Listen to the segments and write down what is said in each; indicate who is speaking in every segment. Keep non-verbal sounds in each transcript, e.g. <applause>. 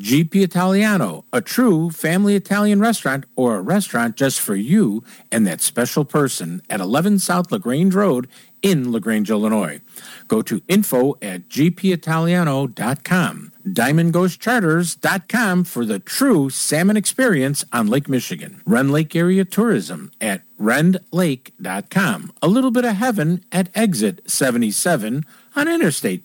Speaker 1: GP Italiano, a true family Italian restaurant or a restaurant just for you and that special person at 11 South LaGrange Road in LaGrange, Illinois. Go to info at gpitaliano.com. DiamondGhostCharters.com for the true salmon experience on Lake Michigan. Rend Lake Area Tourism at rendlake.com. A little bit of heaven at exit 77 on Interstate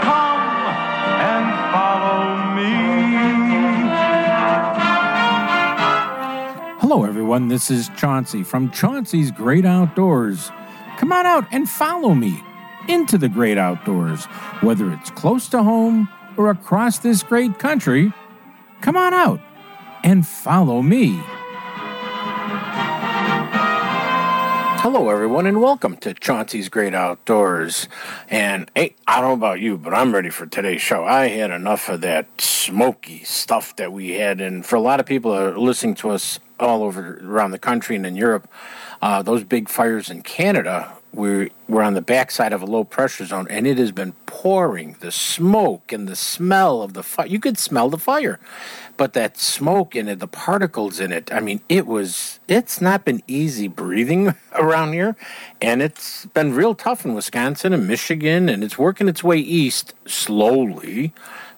Speaker 1: Hello, everyone. This is Chauncey from Chauncey's Great Outdoors. Come on out and follow me into the great outdoors, whether it's close to home or across this great country. Come on out and follow me. Hello, everyone, and welcome to Chauncey's Great Outdoors. And hey, I don't know about you, but I'm ready for today's show. I had enough of that smoky stuff that we had, and for a lot of people that are listening to us all over around the country and in Europe, uh, those big fires in Canada, we're, we're on the backside of a low pressure zone, and it has been pouring. The smoke and the smell of the fire, you could smell the fire, but that smoke and the particles in it, I mean, it was, it's not been easy breathing <laughs> around here, and it's been real tough in Wisconsin and Michigan, and it's working its way east slowly,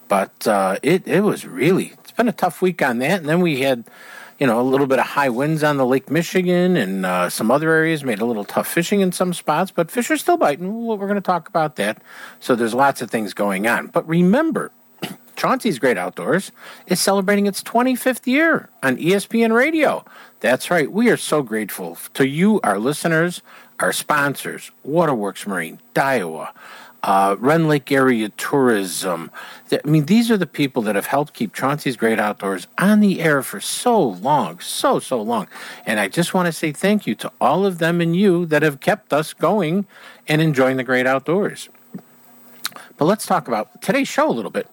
Speaker 1: but uh, it, it was really, it's been a tough week on that, and then we had, you know, a little bit of high winds on the Lake Michigan and uh, some other areas made a little tough fishing in some spots, but fish are still biting. We're going to talk about that. So there's lots of things going on. But remember, <clears throat> Chauncey's Great Outdoors is celebrating its 25th year on ESPN Radio. That's right. We are so grateful to you, our listeners, our sponsors, Waterworks Marine, Daiwa, uh, Rend Lake Area Tourism. I mean, these are the people that have helped keep Chauncey's Great Outdoors on the air for so long, so, so long. And I just want to say thank you to all of them and you that have kept us going and enjoying the great outdoors. But let's talk about today's show a little bit.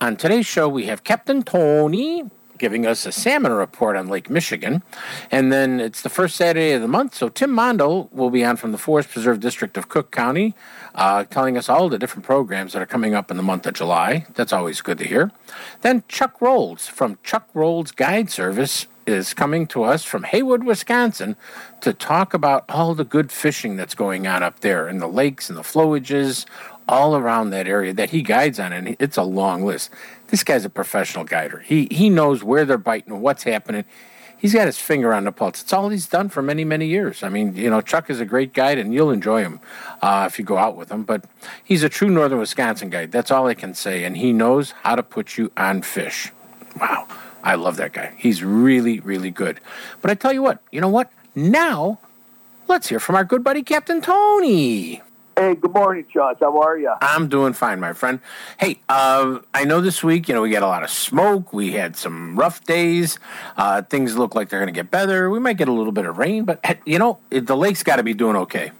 Speaker 1: On today's show, we have Captain Tony giving us a salmon report on Lake Michigan. And then it's the first Saturday of the month, so Tim Mondl will be on from the Forest Preserve District of Cook County, uh, telling us all the different programs that are coming up in the month of July. That's always good to hear. Then Chuck Roehls from Chuck Roehls Guide Service is coming to us from Hayward, Wisconsin, to talk about all the good fishing that's going on up there in the lakes and the flowages all around that area that he guides on, and it's a long list. This guy's a professional guider. He he knows where they're biting, what's happening. He's got his finger on the pulse. It's all he's done for many, many years. I mean, you know, Chuck is a great guide, and you'll enjoy him uh, if you go out with him. But he's a true Northern Wisconsin guide. That's all I can say. And he knows how to put you on fish. Wow. I love that guy. He's really, really good. But I tell you what, you know what? Now, let's hear from our good buddy, Captain Tony.
Speaker 2: Hey, good morning, Josh. How are you?
Speaker 1: I'm doing fine, my friend. Hey, uh, I know this week, you know, we got a lot of smoke. We had some rough days. Uh, things look like they're going to get better. We might get a little bit of rain, but, you know, it, the lake's got to be doing okay.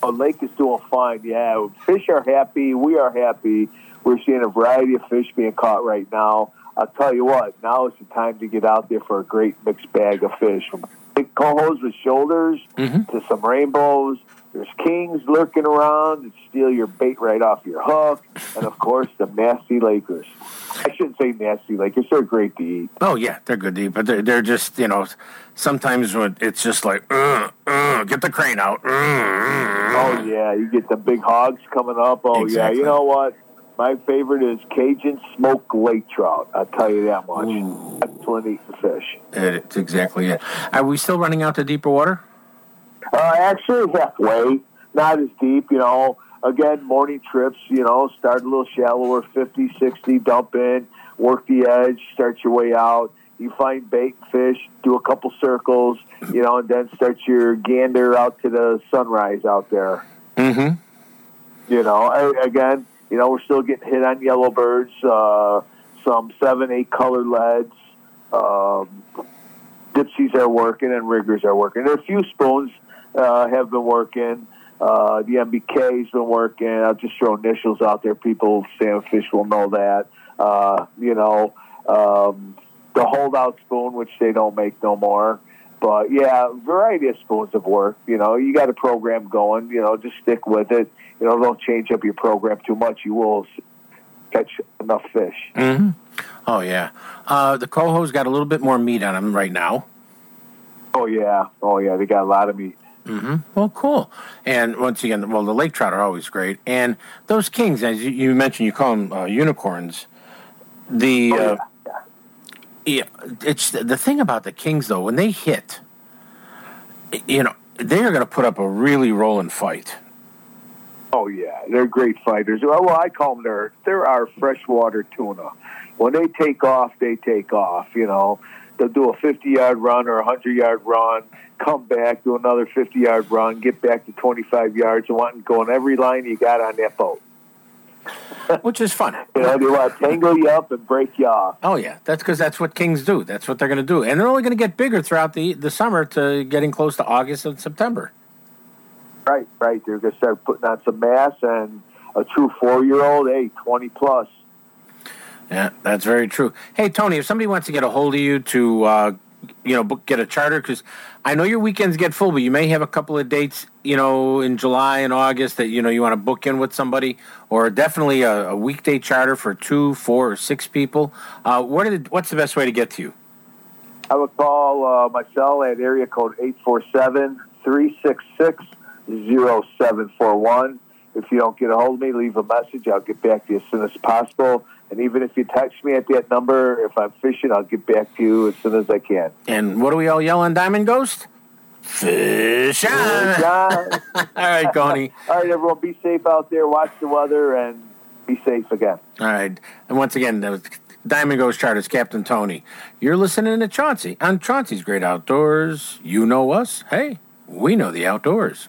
Speaker 2: Oh, lake is doing fine. Yeah, fish are happy. We are happy. We're seeing a variety of fish being caught right now. I'll tell you what. Now is the time to get out there for a great mixed bag of fish, from big cohos with shoulders
Speaker 1: Mhm.
Speaker 2: to some rainbows. There's kings lurking around that steal your bait right off your hook, and of course the nasty Lakers. I shouldn't say nasty Lakers; they're great to eat.
Speaker 1: Oh, yeah, they're good to eat, but they're, they're just, you know, sometimes when it's just like, uh, uh, get the crane out. Uh, uh,
Speaker 2: Oh yeah, you get the big hogs coming up. Oh
Speaker 1: Exactly.
Speaker 2: yeah, you know what? My favorite is Cajun smoked lake trout. I'll tell you that much. that's plenty of fish.
Speaker 1: It's exactly it. Are we still running out to deeper water?
Speaker 2: Uh, actually, halfway. Not as deep, you know. Again, morning trips, you know, start a little shallower, 50, 60, dump in, work the edge, start your way out. You find bait fish, do a couple circles, you know, and then start your gander out to the sunrise out there.
Speaker 1: Mm-hmm.
Speaker 2: You know, I, again, you know, we're still getting hit on yellowbirds, uh, some seven, eight color leads. Um, dipsies are working and riggers are working. There are a few spoons uh, have been working. Uh, the MBK's been working. I'll just throw initials out there. People, salmon fish will know that. Uh, you know, um, the holdout spoon, which they don't make no more. But yeah, variety of spoons have worked. You know, you got a program going. You know, just stick with it. You know, don't change up your program too much. You will catch enough fish.
Speaker 1: Mm-hmm. Oh yeah. Uh, the coho's got a little bit more meat on them right now.
Speaker 2: Oh yeah, oh yeah, they got a lot of meat.
Speaker 1: Mm-hmm. Well, cool. And once again, well, the lake trout are always great, and those kings, as you, mentioned, you call them uh, unicorns. The
Speaker 2: Oh,
Speaker 1: uh,
Speaker 2: yeah.
Speaker 1: yeah, it's the thing about the kings though. When they hit, you know, they are going to put up a really rolling fight.
Speaker 2: Oh yeah, they're great fighters. Well, well, I call them they're they're our freshwater tuna. When they take off, they take off. You know, they'll do a fifty yard run or a hundred yard run, come back, do another fifty yard run, get back to twenty five yards, and want to go on every line you got on that boat.
Speaker 1: which is fun. <laughs>
Speaker 2: You know, they want to tangle you up and break you off.
Speaker 1: Oh yeah, that's because that's what kings do. That's what they're going to do, and they're only going to get bigger throughout the the summer to getting close to August and September.
Speaker 2: Right, right. They're going to start putting on some mass, and a true four year old, hey, twenty plus.
Speaker 1: Yeah, that's very true. Hey Tony, if somebody wants to get a hold of you to, uh, you know, book, get a charter, because I know your weekends get full, but you may have a couple of dates, you know, in July and August that you know you want to book in with somebody, or definitely a, a weekday charter for two, four, or six people. Uh, what the, what's the best way to get to you?
Speaker 2: I would call uh, my cell at area code 847 366 0741. If you don't get a hold of me, leave a message. I'll get back to you as soon as possible. And even if you text me at that number, if I'm fishing, I'll get back to you as soon as I can.
Speaker 1: And what do we all yell on Diamond Ghost? Fish on!
Speaker 2: John. <laughs>
Speaker 1: All right, Coney.
Speaker 2: All right, everyone, be safe out there. Watch the weather and be safe again.
Speaker 1: All right. And once again, that was Diamond Ghost Charters, Captain Tony. You're listening to Chauncey on Chauncey's Great Outdoors. You know us. Hey, we know the outdoors.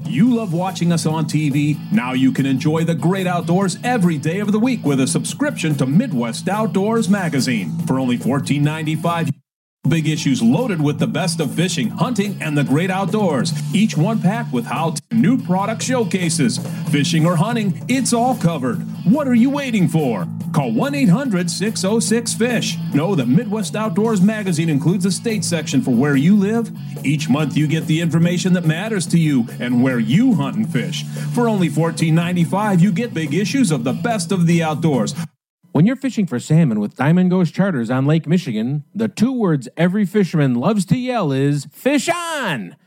Speaker 3: You love watching us on TV? Now you can enjoy the great outdoors every day of the week with a subscription to Midwest Outdoors Magazine. For only $14.95, big issues loaded with the best of fishing, hunting, and the great outdoors. Each one packed with how to new product showcases. Fishing or hunting, it's all covered. What are you waiting for? Call 1 800 606 FISH. Know that Midwest Outdoors Magazine includes a state section for where you live. Each month you get the information that matters to you and where you hunt and fish. For only $14.95, you get big issues of the best of the outdoors.
Speaker 4: When you're fishing for salmon with Diamond Ghost Charters on Lake Michigan, the two words every fisherman loves to yell is fish on!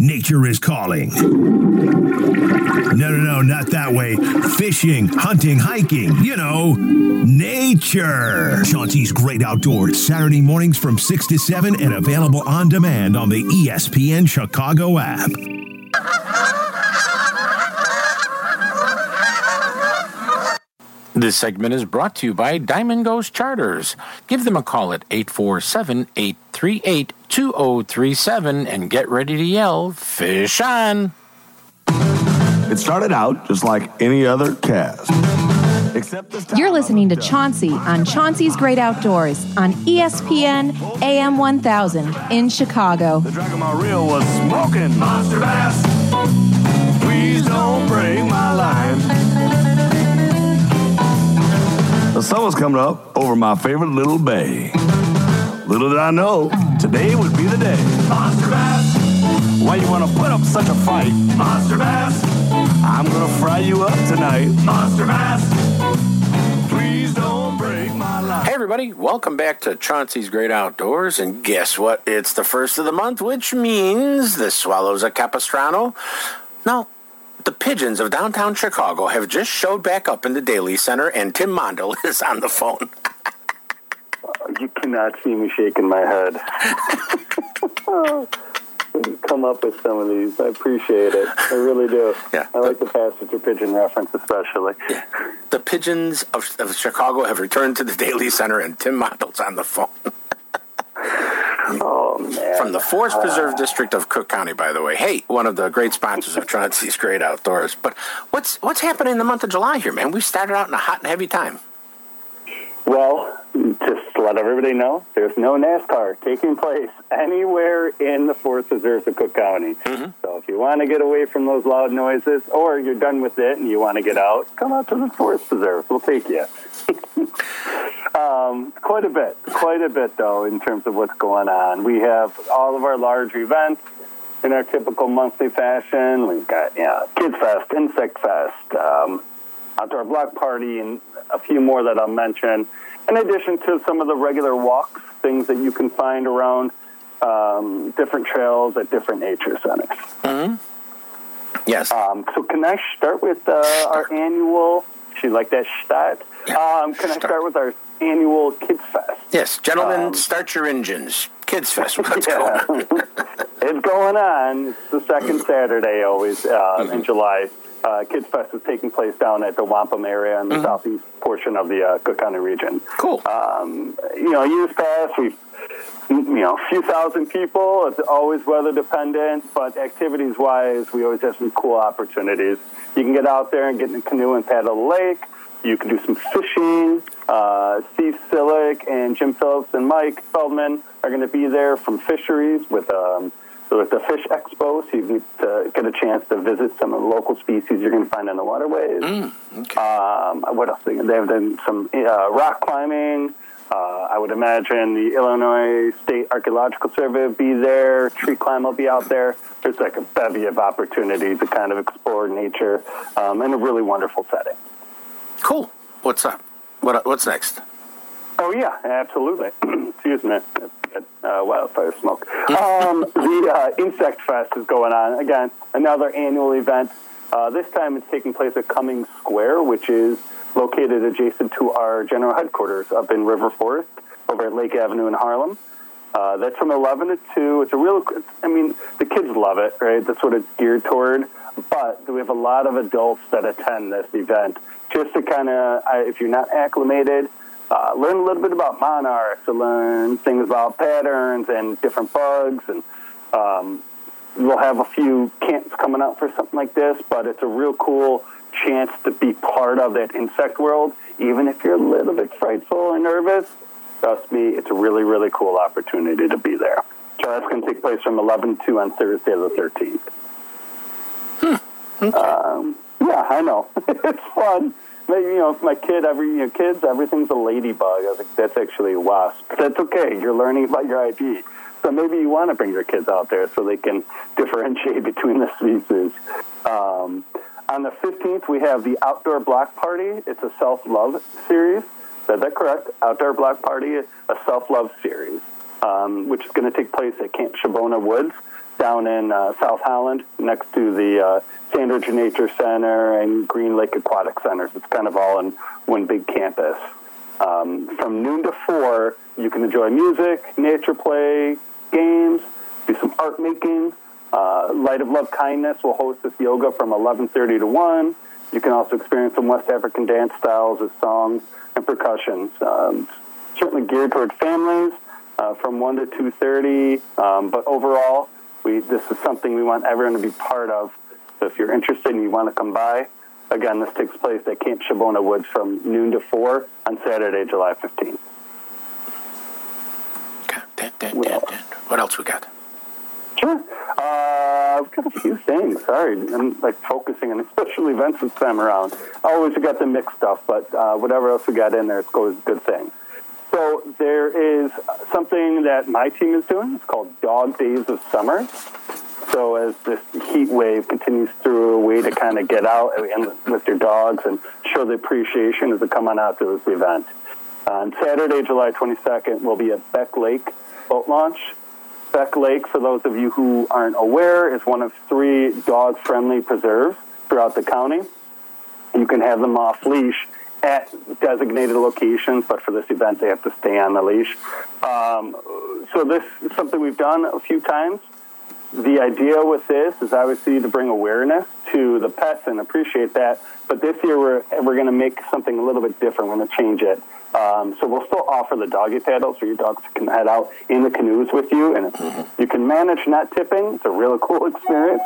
Speaker 5: Nature is calling. No, no, no, not that way. Fishing, hunting, hiking, you know, nature. Chauncey's Great Outdoors, Saturday mornings from 6 to 7 and available on demand on the ESPN Chicago app.
Speaker 1: This segment is brought to you by Diamond Ghost Charters. Give them a call at 847 838 2037 and get ready to yell, Fish on!
Speaker 6: It started out just like any other cast. Except this time
Speaker 7: You're listening to Chauncey on Chauncey's Great Outdoors on ESPN AM 1000 in Chicago.
Speaker 6: The Dragon Ball Reel was smoking. Monster Bass, please don't break my line. The sun coming up over my favorite little bay. Little did I know, today would be the day. Monster Bass, why you wanna put up such a fight? Monster Bass, I'm gonna fry you up tonight. Monster Bass, please don't break my line.
Speaker 1: Hey, everybody, welcome back to Chauncey's Great Outdoors. And guess what? It's the first of the month, which means the swallows at Capistrano. Now, the pigeons of downtown Chicago have just showed back up in the Daley Center, and Tim Mondl <laughs> is on the phone.
Speaker 8: Uh, you cannot see me shaking my head. <laughs> Come up with some of these. I appreciate it. I really do.
Speaker 1: Yeah.
Speaker 8: I like the passenger pigeon reference especially. Yeah.
Speaker 1: The pigeons of, of Chicago have returned to the Daley Center, and Tim Mondl's on the phone. <laughs>
Speaker 8: Oh man.
Speaker 1: From the Forest Preserve District of Cook County, by the way. Hey, one of the great sponsors of Chauncey's Great Outdoors. But what's what's happening in the month of July here, man? We started out in a hot and heavy time.
Speaker 8: Well, just to let everybody know, there's no NASCAR taking place anywhere in the Forest Preserves of Cook County. Mm-hmm. So if you want to get away from those loud noises, or you're done with it and you want to get out, come out to the Forest Preserves. We'll take you. <laughs> um, quite a bit, quite a bit though, in terms of what's going on. We have all of our large events in our typical monthly fashion. We've got you know, Kids Fest, Insect Fest, um, Outdoor Block Party, and a few more that I'll mention. In addition to some of the regular walks, things that you can find around um, different trails at different nature centers.
Speaker 1: Yes.
Speaker 8: Um, so can I start with uh, our annual? She like that stat? Um, can I start with our annual Kids Fest?
Speaker 1: yes, gentlemen,
Speaker 8: um,
Speaker 1: start your engines. Kids Fest, <laughs> what's
Speaker 8: Yeah.
Speaker 1: going on? <laughs>
Speaker 8: it's going on. It's the second <laughs> Saturday always uh, in July. Uh, Kids Fest is taking place down at the Wampum area in the southeast portion of the uh, Cook County region.
Speaker 1: Cool.
Speaker 8: Um, you know, years past, we've, you know, a few thousand people. It's always weather dependent, but activities wise, we always have some cool opportunities. You can get out there and get in a canoe and paddle the lake. You can do some fishing. Uh, Steve Silic and Jim Phillips and Mike Feldman are going to be there from fisheries with um, so it's a fish expo, so you get get a chance to visit some of the local species you're going to find in the waterways. Um, what else? They have done some uh, rock climbing. Uh, I would imagine the Illinois State Archaeological Survey will be there. Tree climb will be out there. There's like a bevy of opportunity to kind of explore nature um, in a really wonderful setting.
Speaker 1: Cool. What's up? What, what's next?
Speaker 8: Oh yeah, absolutely. <clears throat> Excuse me. Uh, wildfire smoke. Um, the uh, Insect Fest is going on again. Another annual event. Uh, this time it's taking place at Cummings Square, which is located adjacent to our general headquarters up in River Forest, over at Lake Avenue in Harlem. Uh, that's from 11 to 2. It's a real, I mean, the kids love it, right? That's what it's geared toward. But we have a lot of adults that attend this event just to kind of, if you're not acclimated, uh, learn a little bit about monarchs, to learn things about patterns and different bugs. And um, we'll have a few camps coming up for something like this, but it's a real cool chance to be part of that insect world, even if you're a little bit frightful and nervous. Trust me, it's a really, really cool opportunity to be there. So that's going to take place from 11 to 2 on Thursday the 13th. Um, yeah, I know. <laughs> it's fun. You know, my kid, every you know, kids, everything's a ladybug. I was like, that's actually a wasp. That's okay. You're learning about your ID. So maybe you want to bring your kids out there so they can <laughs> differentiate between the species. Um, on the 15th, we have the Outdoor Block Party. It's a self-love series. Said that correct. Outdoor Block Party, a self-love series, um, which is going to take place at Camp Shabbona Woods down in uh, South Holland, next to the uh, Sand Ridge Nature Center and Green Lake Aquatic Centers. It's kind of all in one big campus. Um, from noon to four, you can enjoy music, nature play, games, do some art making. Uh, Light of Love Kindness will host this yoga from 11:30 to 1. You can also experience some West African dance styles with songs and percussions. Um, certainly geared toward families uh, from 1 to 2:30. Um, but overall, we this is something we want everyone to be part of. So if you're interested and you want to come by, again, this takes place at Camp Shabbona Woods from noon to 4 on Saturday, July 15th.
Speaker 1: What else we got?
Speaker 8: Sure. Uh, I've got a few things. Sorry, I'm like focusing on special events this time around. I always got the mixed stuff, but uh, whatever else we got in there, it's always a good thing. So there is something that my team is doing. It's called Dog Days of Summer. So as this heat wave continues through, a way to kind of get out and with your dogs and show the appreciation is to come on out to this event. On Saturday, July 22nd, we'll be at Beck Lake boat launch. Beck Lake, for those of you who aren't aware, is one of three dog-friendly preserves throughout the county. You can have them off leash at designated locations, but for this event, they have to stay on the leash. Um, so this is something we've done a few times. The idea with this is obviously to bring awareness to the pets and appreciate that. But this year, we're, we're going to make something a little bit different. We're going to change it. Um, so we'll still offer the doggy paddle so your dogs can head out in the canoes with you, and you can manage not tipping. It's a really cool experience.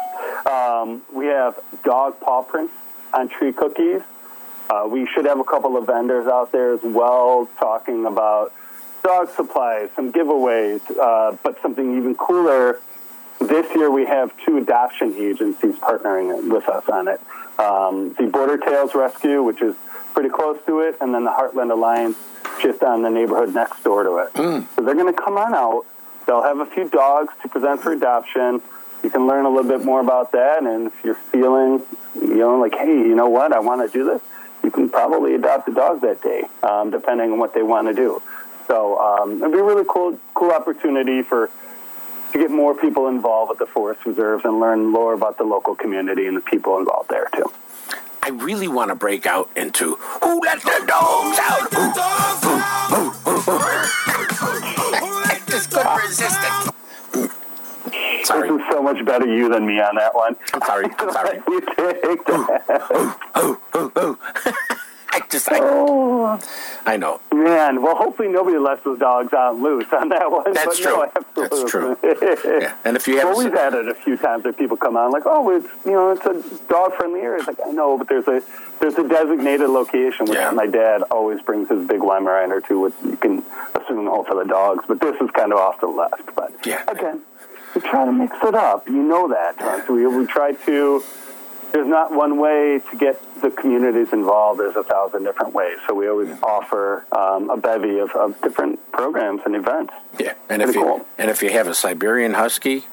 Speaker 8: Um, we have dog paw prints on tree cookies. Uh, we should have a couple of vendors out there as well talking about dog supplies, some giveaways, uh, but something even cooler. This year we have two adoption agencies partnering with us on it. Um, the Border Tails Rescue, which is pretty close to it, and then the Heartland Alliance, just on the neighborhood next door to it. So they're going to come on out. They'll have a few dogs to present for adoption. You can learn a little bit more about that, and if you're feeling, you know, like, hey, you know what, I want to do this, you can probably adopt a dog that day, um, depending on what they want to do. So um, it'd be a really cool, cool opportunity for to get more people involved with the forest reserves and learn more about the local community and the people involved there too.
Speaker 1: I really want to break out into Who Let the Dogs Out? I just couldn't resist it.
Speaker 8: Sorry. This is so much better you than me on that one.
Speaker 1: I'm sorry. I'm <laughs> sorry.
Speaker 8: you take that. <laughs>
Speaker 1: I just, I,
Speaker 8: Oh,
Speaker 1: I know.
Speaker 8: man. Well, hopefully nobody lets those dogs out loose on that one.
Speaker 1: That's
Speaker 8: but
Speaker 1: true.
Speaker 8: No,
Speaker 1: That's true. Yeah. And if you have,
Speaker 8: Well, we've had it a few times that people come on like, oh, it's you know, it's a dog friendly area. It's like I know, but there's a there's a designated location which
Speaker 1: Yeah.
Speaker 8: my dad always brings his big Weimaraner to, which you can assume all for the dogs. But this is kind of off to the left. But
Speaker 1: Yeah.
Speaker 8: again, we try to mix it up. You know that. So we we try to. There's not one way to get the communities involved. There's a thousand different ways. So we always offer um, a bevy of, of different programs and events.
Speaker 1: yeah. And if
Speaker 8: Pretty
Speaker 1: you and if you have a Siberian Husky,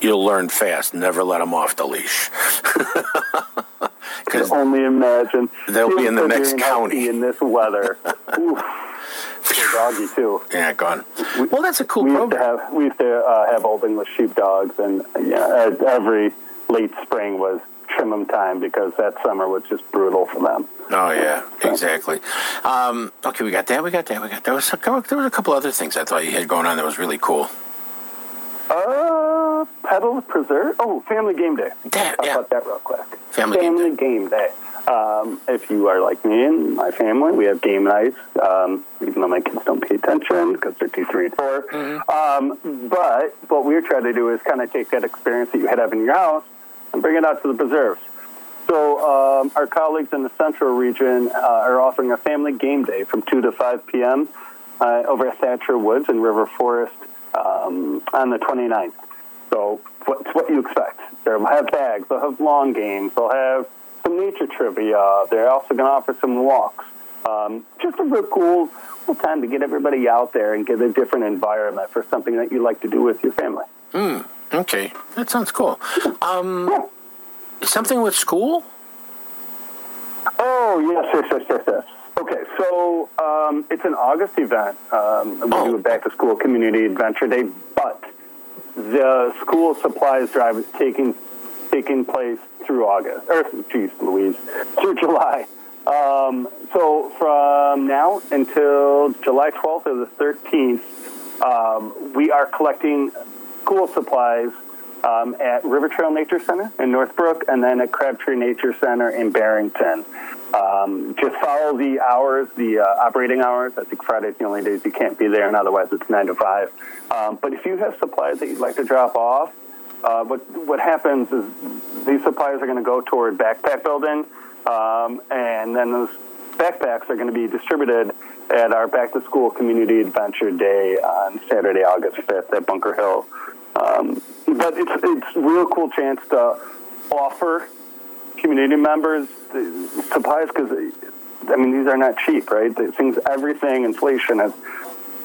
Speaker 1: you'll learn fast. Never let them off the leash. <laughs> Because
Speaker 8: only imagine.
Speaker 1: They'll be in the next county.
Speaker 8: in this weather. <laughs> Oof. Poor doggy too.
Speaker 1: yeah, gone. Well, that's a cool
Speaker 8: We used to have we used to uh, have old English sheepdogs, and yeah, every late spring was maximum time because that summer was just brutal for them.
Speaker 1: Oh yeah, exactly. Um, okay, we got that. We got that. We got that. there was a, there was a couple other things I thought you had going on that was really cool.
Speaker 8: Preserve. Oh, family game day.
Speaker 1: That,
Speaker 8: Talk
Speaker 1: yeah.
Speaker 8: about that real quick.
Speaker 1: Family game
Speaker 8: game day. Um, if you are like me and my family, we have game nights. Um, even though my kids don't pay attention because they're two, three, and 4
Speaker 1: Mm-hmm.
Speaker 8: Um, but what we're trying to do is kind of take that experience that you had in your house and bring it out to the preserves. So um, our colleagues in the central region uh, are offering a family game day from 2 to 5 p.m. Uh, over at Thatcher Woods in River Forest um, on the 29th. So what's what you expect. They'll have bags, they'll have long games, they'll have some nature trivia. They're also going to offer some walks. Um, just a real cool, cool time to get everybody out there and get a different environment for something that you like to do with your family.
Speaker 1: Hmm. Okay, that sounds cool. Um, something with school.
Speaker 8: Oh, yes, yes, yes, yes, yes. Okay, so um, it's an August event. Um, we do a back to school community adventure day, but the school supplies drive is taking taking place through August, or geez, Louise, through <laughs> July. Um, so from now until July 12th or the 13th, um, we are collecting school supplies um, at River Trail Nature Center in Northbrook and then at Crabtree Nature Center in Barrington. Um, just follow the hours, the uh, operating hours. I think Friday's the only days you can't be there, and otherwise it's 9 to 5. Um, but if you have supplies that you'd like to drop off, uh, what, what happens is these supplies are going to go toward backpack building, um, and then those backpacks are going to be distributed at our Back to School Community Adventure Day on Saturday, August 5th at Bunker Hill. Um, but it's it's a real cool chance to offer community members supplies because I mean these are not cheap, right? Things, everything, inflation has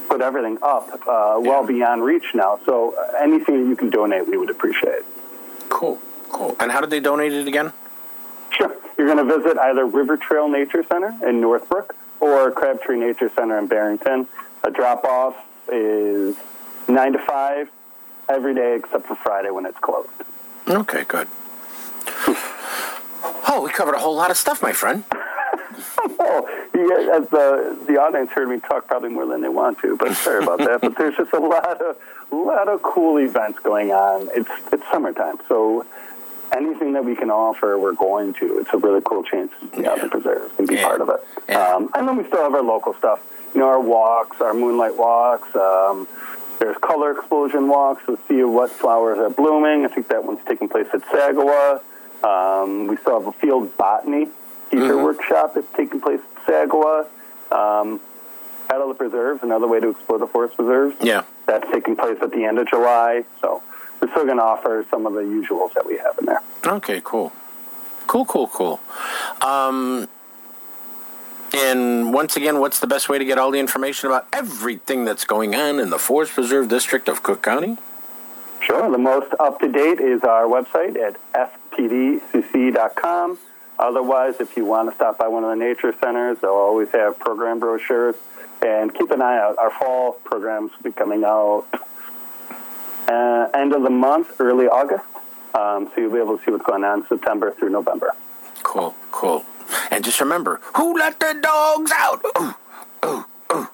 Speaker 8: put everything up uh, well beyond reach now. So uh, anything that you can donate, we would appreciate.
Speaker 1: Cool, cool. And how did they donate it again?
Speaker 8: Sure. You're going to visit either River Trail Nature Center in Northbrook or Crabtree Nature Center in Barrington. A drop off is 9 to 5 every day except for Friday when it's closed.
Speaker 1: Okay, good. Oh, we covered a whole lot of stuff, my friend. <laughs>
Speaker 8: Oh, yeah, as the the audience heard me talk probably more than they want to, but sorry about that. But there's just a lot of lot of cool events going on. It's it's summertime, so anything that we can offer, we're going to. It's a really cool chance to be out the preserve and be part of it. Um, and then we still have our local stuff. You know, our walks, our moonlight walks. Um, there's color explosion walks to see what flowers are blooming. I think that one's taking place at Sagawau. Um, we still have a field botany teacher workshop that's taking place at Sagawau. Um, Battle of the Preserves, another way to explore the forest preserves.
Speaker 1: Yeah.
Speaker 8: That's taking place at the end of July. So we're still going to offer some of the usuals that we have in there.
Speaker 1: Okay, cool. Cool, cool, cool. Um, and once again, what's the best way to get all the information about everything that's going on in the Forest Preserve District of Cook County?
Speaker 8: Sure. The most up to date is our website at fpdcc.com. Otherwise, if you want to stop by one of the nature centers, they'll always have program brochures. And keep an eye out. Our fall programs will be coming out uh, end of the month, early August. Um, so you'll be able to see what's going on September through November.
Speaker 1: Cool, cool. And just remember, who let the dogs out? Ooh, ooh, ooh.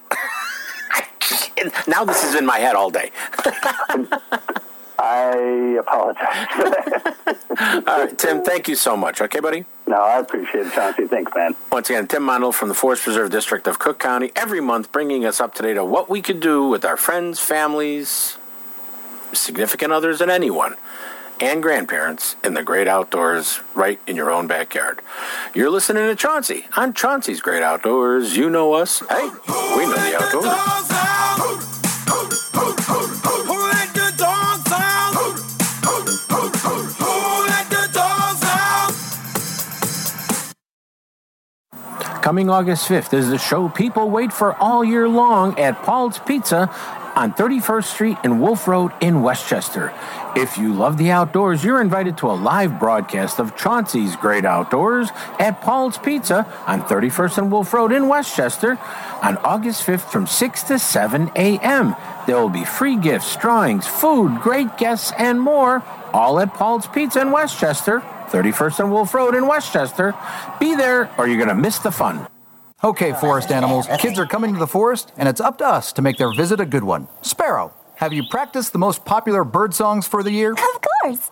Speaker 1: <laughs> now this is in my head all day. <laughs>
Speaker 8: I apologize for <laughs> that.
Speaker 1: all right, Tim, thank you so much. Okay, buddy?
Speaker 8: No, I appreciate it, Chauncey. Thanks, man.
Speaker 1: Once again, Tim Mondl from the Forest Preserve District of Cook County, every month bringing us up to date on what we could do with our friends, families, significant others, and anyone, and grandparents in the great outdoors right in your own backyard. You're listening to Chauncey on Chauncey's Great Outdoors. You know us. Hey, we know the outdoors. Coming August 5th is the show people wait for all year long at Paul's Pizza on 31st Street and Wolf Road in Westchester. If you love the outdoors, you're invited to a live broadcast of Chauncey's Great Outdoors at Paul's Pizza on 31st and Wolf Road in Westchester on August 5th from 6 to 7 a.m. There will be free gifts, drawings, food, great guests, and more, all at Paul's Pizza in Westchester 31st and Wolf Road in Westchester. Be there or you're going to miss the fun.
Speaker 9: Okay, forest animals, kids are coming to the forest, and it's up to us to make their visit a good one. Sparrow, have you practiced the most popular bird songs for the year?
Speaker 10: Of course.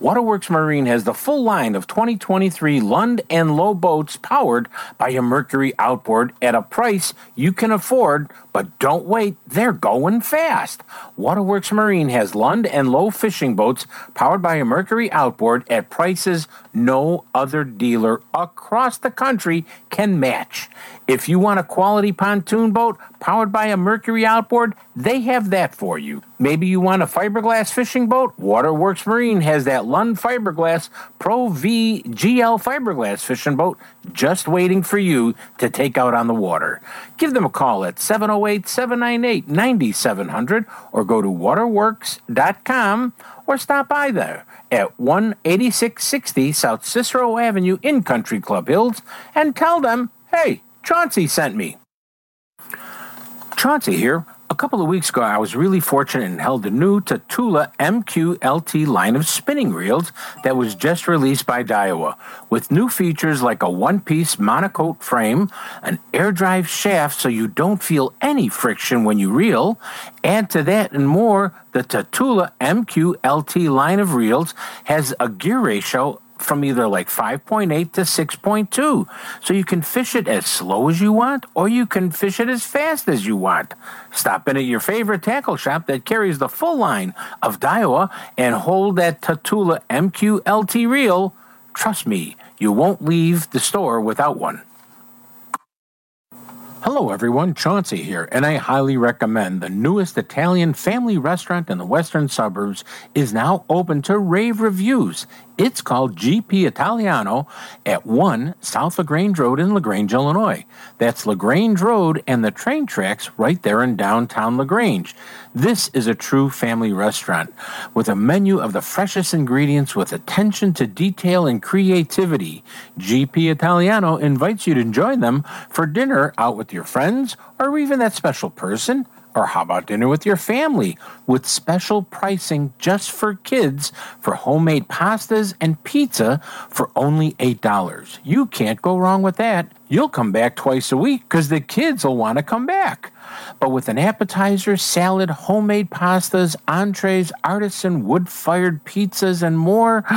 Speaker 1: Waterworks Marine has the full line of 2023 Lund and Lowe boats powered by a Mercury outboard at a price you can afford, but don't wait, they're going fast. Waterworks Marine has Lund and Lowe fishing boats powered by a Mercury outboard at prices no other dealer across the country can match. If you want a quality pontoon boat powered by a Mercury outboard, they have that for you. Maybe you want a fiberglass fishing boat? Waterworks Marine has that Lund Fiberglass Pro V GL fiberglass fishing boat just waiting for you to take out on the water. Give them a call at 708 798 9700 or go to waterworks.com or stop by there at 18660 South Cicero Avenue in Country Club Hills and tell them, hey, Chauncey sent me. Chauncey here. A couple of weeks ago, I was really fortunate and held the new Tatula MQLT line of spinning reels that was just released by Daiwa, with new features like a one piece monocoque frame, an air drive shaft so you don't feel any friction when you reel. Add to that and more, the Tatula MQLT line of reels has a gear ratio from either like 5.8 to 6.2. So you can fish it as slow as you want, or you can fish it as fast as you want. Stop in at your favorite tackle shop that carries the full line of Daiwa and hold that Tatula MQLT reel. Trust me, you won't leave the store without one. Hello, everyone. Chauncey here, and I highly recommend the newest Italian family restaurant in the western suburbs is now open to rave reviews. It's called GP Italiano at 1 South LaGrange Road in LaGrange, Illinois. That's LaGrange Road and the train tracks right there in downtown LaGrange. This is a true family restaurant with a menu of the freshest ingredients with attention to detail and creativity. GP Italiano invites you to join them for dinner out with your friends or even that special person. Or how about dinner with your family with special pricing just for kids for homemade pastas and pizza for only $8? You can't go wrong with that. You'll come back twice a week because the kids will want to come back. But with an appetizer, salad, homemade pastas, entrees, artisan wood fired pizzas, and more, <gasps>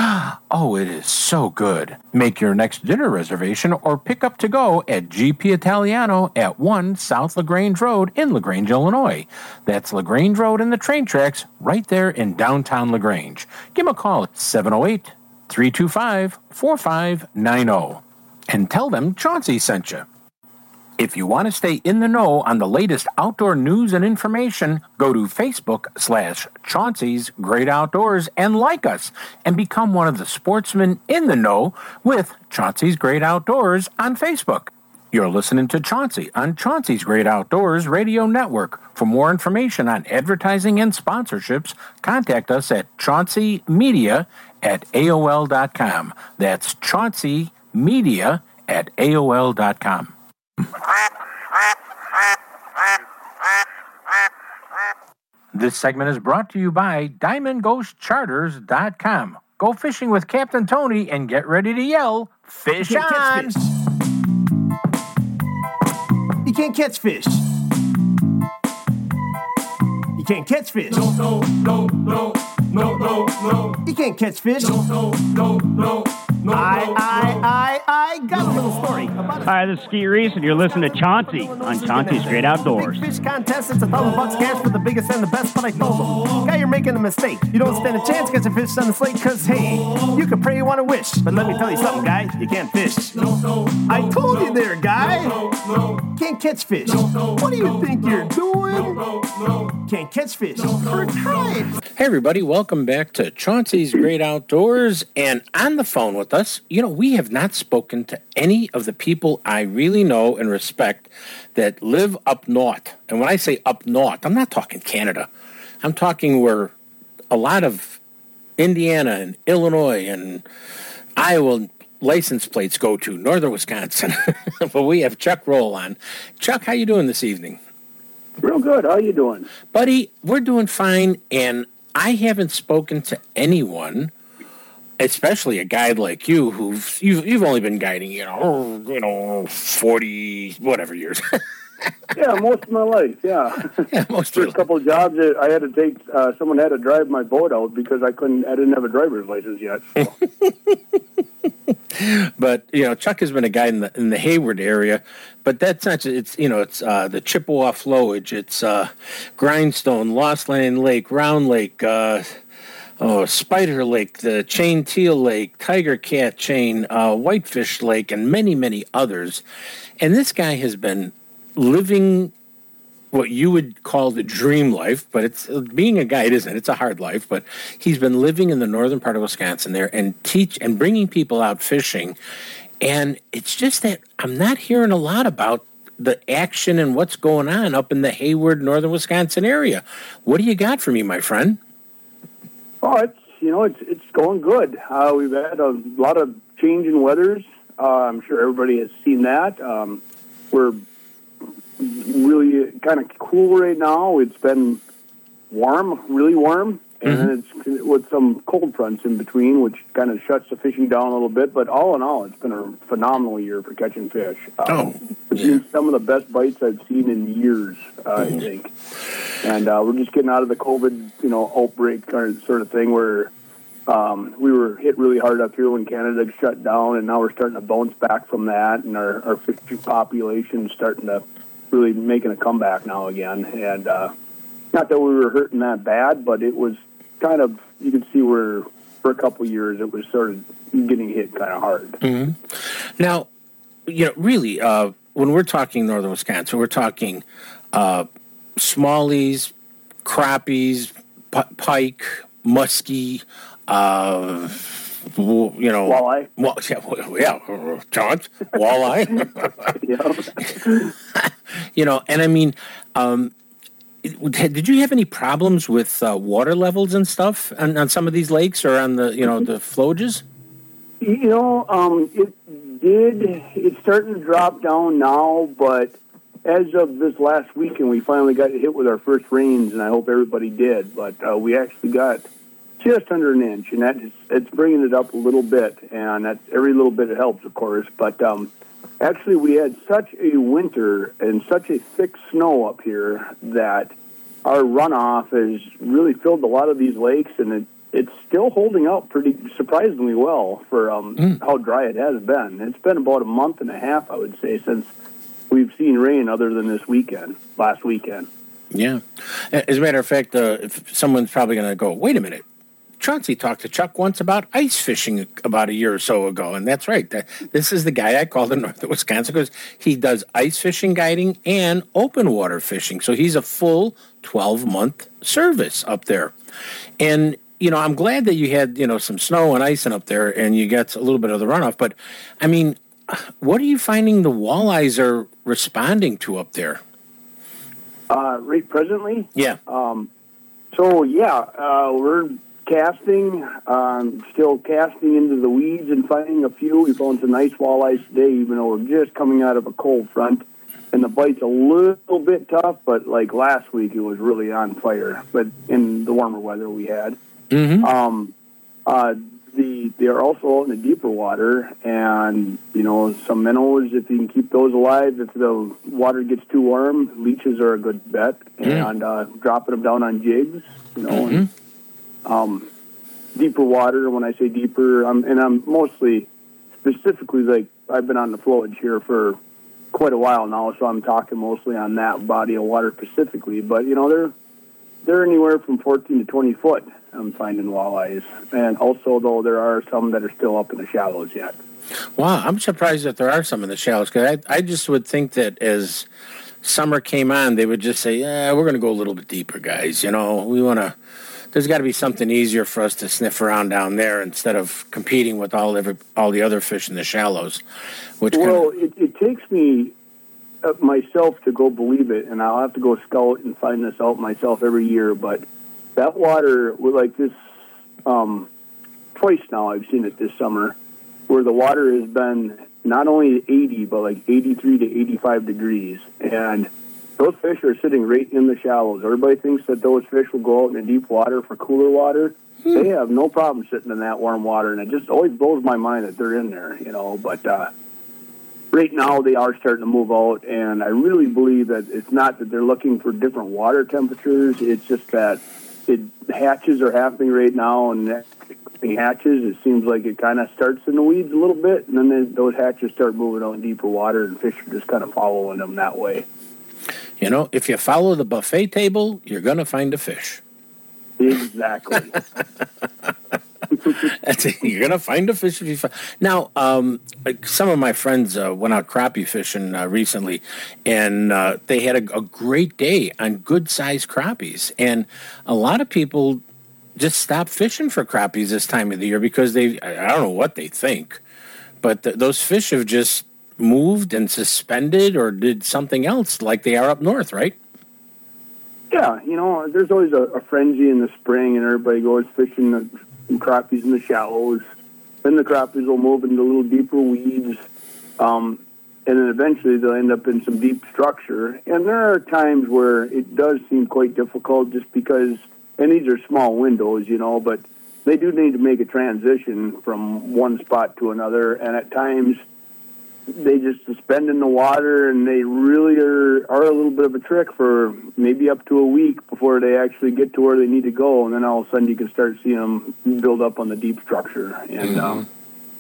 Speaker 1: oh, it is so good. Make your next dinner reservation or pick up to go at GP Italiano at 1 South LaGrange Road in LaGrange, Illinois. That's LaGrange Road and the train tracks right there in downtown LaGrange. Give them a call at 708 325 4590 and tell them Chauncey sent you. If you want to stay in the know on the latest outdoor news and information, go to Facebook slash Chauncey's Great Outdoors and like us and become one of the sportsmen in the know with Chauncey's Great Outdoors on Facebook. You're listening to Chauncey on Chauncey's Great Outdoors Radio Network. For more information on advertising and sponsorships, contact us at chaunceymedia at AOL.com. That's Chauncey Media at AOL.com. This segment is brought to you by DiamondGhostCharters.com. Go fishing with Captain Tony and get ready to yell, Fish
Speaker 11: You
Speaker 1: on!
Speaker 11: fish. You can't catch fish. You can't catch fish. No, no, no, no, no, no, no. You can't catch fish. No, no, no, no, no. I, I, I, I got a little story about a
Speaker 12: Hi, this is Skeet Reese, and you're listening to Chauncey on Chauncey's Great Outdoors.
Speaker 11: Big fish contest. It's a thousand bucks cash for the biggest and the best. But I told them, guy, you're making a mistake. You don't stand a chance catching fish on the slate. Cause hey, you can pray you want to wish, but let me tell you something, guy. You can't fish. I told you there, guy. Can't catch fish. What do you think you're doing? Can't catch fish. For crying.
Speaker 1: Hey, everybody, welcome back to Chauncey's Great Outdoors. And on the phone with us, you know, we have not spoken to any of the people I really know and respect that live up north. And when I say up north, I'm not talking Canada, I'm talking where a lot of Indiana and Illinois and Iowa license plates go to, northern Wisconsin. <laughs> but we have Chuck Roll on. Chuck, how you doing this evening?
Speaker 10: Real good. How you doing?
Speaker 1: Buddy, we're doing fine, and I haven't spoken to anyone, especially a guide like you, who've you've, you've only been guiding, you know, you know, forty whatever years. <laughs>
Speaker 10: yeah, most of my life. Yeah, <laughs>
Speaker 1: yeah most
Speaker 10: First couple of jobs that I had to take. Uh, someone had to drive my boat out because I couldn't. I didn't have a driver's license yet. so. <laughs>
Speaker 1: but you know, Chuck has been a guy in the in the Hayward area, but that's not. just- It's you know, it's uh, the Chippewa flowage. It's uh, Grindstone, Lost Land Lake, Round Lake. Uh, Oh, Spider Lake, the Chain Teal Lake, Tiger Cat Chain, uh, Whitefish Lake, and many, many others. And this guy has been living what you would call the dream life, but it's being a guide isn't. It's a hard life, but he's been living in the northern part of Wisconsin there and teach and bringing people out fishing. And it's just that I'm not hearing a lot about the action and what's going on up in the Hayward, northern Wisconsin area. What do you got for me, my friend?
Speaker 10: Oh, it's you know it's it's going good. Uh, we've had a lot of change in weathers. Uh, I'm sure everybody has seen that. Um, we're really kind of cool right now. It's been warm, really warm, and then it's with some cold fronts in between, which kind of shuts the fishing down a little bit. But all in all, it's been a phenomenal year for catching fish. Uh, it's been some of the best bites I've seen in years, uh, I think. And uh, we're just getting out of the COVID, you know, outbreak kind of sort of thing where um, we were hit really hard up here when Canada shut down, and now we're starting to bounce back from that, and our, our fishing population is starting to really making a comeback now again. And uh, not that we were hurting that bad, but it was kind of you could see where for a couple years it was sort of getting hit kind of hard.
Speaker 1: hmm Now, you know, really, uh, when we're talking northern Wisconsin, we're talking uh, smallies, crappies, p- pike, muskie, uh, you know,
Speaker 10: walleye.
Speaker 1: Well, yeah, yeah, John, walleye. <laughs> you know, and I mean, um, did you have any problems with uh, water levels and stuff on, on some of these lakes or on the you know the flowages?
Speaker 10: You know, um, it did. It's starting to drop down now, but as of this last weekend, we finally got hit with our first rains, and I hope everybody did. But uh, we actually got just under an inch, and that is, it's bringing it up a little bit, and that's every little bit it helps, of course. But um, actually, we had such a winter and such a thick snow up here that our runoff has really filled a lot of these lakes, and it, it's still holding up pretty surprisingly well for um, how dry it has been. It's been about a month and a half, I would say, since we've seen rain, other than this weekend, last weekend.
Speaker 1: Yeah. As a matter of fact, uh, if someone's probably going to go, wait a minute. Chauncey talked to Chuck once about ice fishing about a year or so ago, and that's right. That, this is the guy I called in northern Wisconsin because he does ice fishing guiding and open water fishing. So he's a full twelve month service up there, and you know I'm glad that you had you know some snow and icing up there, and you got a little bit of the runoff. But I mean, what are you finding the walleyes are responding to up there?
Speaker 10: Uh, right presently,
Speaker 1: Yeah.
Speaker 10: Um, so yeah, uh, we're casting, um, still casting into the weeds and finding a few. We found some nice walleyes today, even though we're just coming out of a cold front. And the bite's a little bit tough, but like last week, it was really on fire. But in the warmer weather we had,
Speaker 1: Mm-hmm.
Speaker 10: um, uh, the they are also in the deeper water, and you know some minnows. If you can keep those alive, if the water gets too warm, leeches are a good bet,
Speaker 1: Mm.
Speaker 10: and uh, dropping them down on jigs. You know, and, um, deeper water. When I say deeper, I'm and I'm mostly specifically like I've been on the flowage here for quite a while now, so I'm talking mostly on that body of water specifically. But you know, they're they're anywhere from 14 to 20 foot. I'm finding walleyes, and also though there are some that are still up in the shallows yet.
Speaker 1: Wow, I'm surprised that there are some in the shallows because I, I just would think that as summer came on, they would just say, "Yeah, we're going to go a little bit deeper, guys. You know, we want to." There's got to be something easier for us to sniff around down there instead of competing with all every, all the other fish in the shallows. Which
Speaker 10: well, it, it takes me uh, myself to go believe it, and I'll have to go scout and find this out myself every year. But that water, like this, um, twice now I've seen it this summer, where the water has been not only 80 but like 83 to 85 degrees, and those fish are sitting right in the shallows. Everybody thinks that those fish will go out in the deep water for cooler water. They have no problem sitting in that warm water, and it just always blows my mind that they're in there, you know. But uh, right now they are starting to move out, and I really believe that it's not that they're looking for different water temperatures. It's just that it hatches are happening right now, and the hatches, it seems like it kind of starts in the weeds a little bit, and then those hatches start moving out in deeper water, and fish are just kind of following them that way.
Speaker 1: You know, if you follow the buffet table, you're going to find a fish.
Speaker 10: Exactly. <laughs>
Speaker 1: It. You're gonna find a fish if you find. Now, um, like some of my friends uh, went out crappie fishing uh, recently, and uh, they had a, a great day on good sized crappies. And a lot of people just stop fishing for crappies this time of the year because they I I don't know what they think, but th- those fish have just moved and suspended or did something else like they are up north, right?
Speaker 10: Yeah, you know, there's always a, a frenzy in the spring, and everybody goes fishing the crappies in the shallows. Then the crappies will move into little deeper weeds, um, and then eventually they'll end up in some deep structure. And there are times where it does seem quite difficult, just because, and these are small windows, you know, but they do need to make a transition from one spot to another, and at times they just suspend in the water and they really are, are a little bit of a trick for maybe up to a week before they actually get to where they need to go and then all of a sudden you can start seeing them build up on the deep structure and um,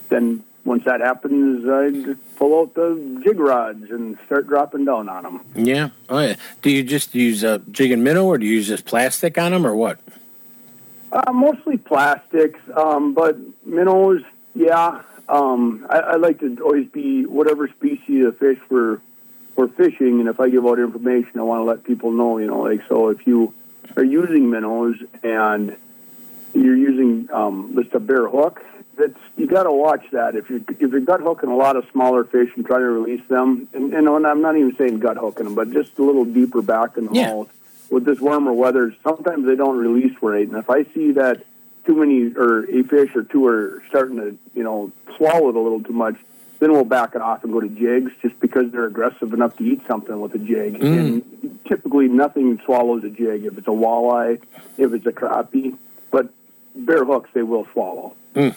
Speaker 10: then once that happens i just pull out the jig rods and start dropping down on them
Speaker 1: Yeah. Oh yeah. Do you just use a jig and minnow, or do you use just plastic on them, or what?
Speaker 10: Uh, mostly plastics, um, but minnows, yeah. Um, I, I like to always be whatever species of fish we're we're fishing, and if I give out information, I want to let people know. You know, like so, if you are using minnows and you're using um, just a bare hook, that's you got to watch that. If you if you're gut hooking a lot of smaller fish and trying to release them, and, and I'm not even saying gut hooking them, but just a little deeper back in the mouth with this warmer weather, sometimes they don't release right. And if I see that too many or a fish or two are starting to, you know, swallow it a little too much, then we'll back it off and go to jigs just because they're aggressive enough to eat something with a jig.
Speaker 1: Mm.
Speaker 10: And typically nothing swallows a jig. If it's a walleye, if it's a crappie, but bare hooks they will swallow.
Speaker 1: Mm.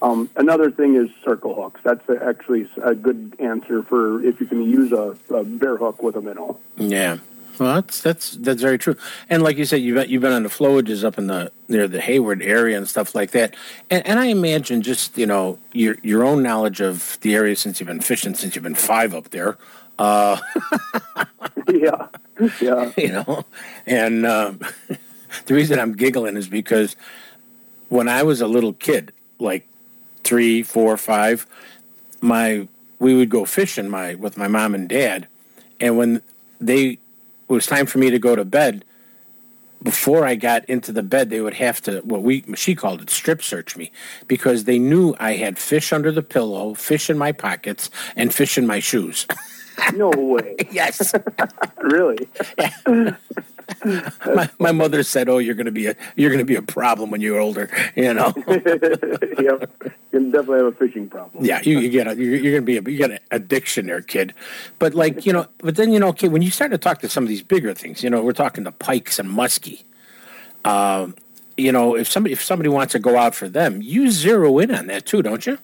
Speaker 10: Um, another thing is circle hooks. That's actually a good answer for if you can use a, a bare hook with a minnow.
Speaker 1: Yeah. Well, that's that's that's very true. And like you said, you've been, you've been on the flowages up in the near the Hayward area and stuff like that. And, and I imagine just you know your your own knowledge of the area since you've been fishing since you've been five up there. Uh, <laughs>
Speaker 10: yeah, yeah. <laughs>
Speaker 1: You know, and um, <laughs> the reason I'm giggling is because when I was a little kid, like three, four, five, my we would go fishing my with my mom and dad, and when they it was time for me to go to bed, before I got into the bed, they would have to what we she called it strip search me because they knew I had fish under the pillow, fish in my pockets, and fish in my shoes. <laughs>
Speaker 10: No way. <laughs>
Speaker 1: yes.
Speaker 10: really? <laughs>
Speaker 1: my, my mother said, "Oh, you're going to be a you're going to be a problem when you're older." You know. <laughs>
Speaker 10: yep. You definitely have a fishing problem.
Speaker 1: Yeah, you, you get a, you're, you're going to be a, you got an addiction there, kid. But like you know, but then you know, okay, when you start to talk to some of these bigger things, you know, we're talking to pikes and muskie. Um, you know, if somebody if somebody wants to go out for them, you zero in on that too, don't you?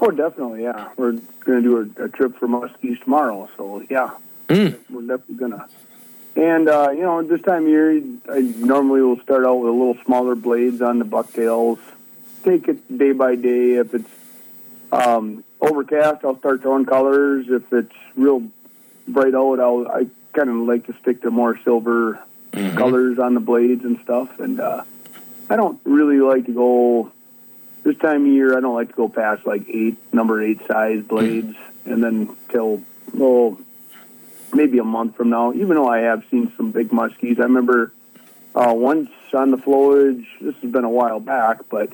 Speaker 10: Oh, definitely, yeah. We're going to do a, a trip for muskies tomorrow, so yeah,
Speaker 1: Mm.
Speaker 10: we're definitely going to. And, uh, you know, this time of year, I normally will start out with a little smaller blades on the bucktails. Take it day by day. If it's um, overcast, I'll start throwing colors. If it's real bright out, I'll, I kind of like to stick to more silver colors on the blades and stuff. And uh, I don't really like to go this time of year, I don't like to go past like eight, number eight size blades, and then till oh, maybe a month from now. Even though I have seen some big muskies, I remember uh, once on the flowage. This has been a while back, but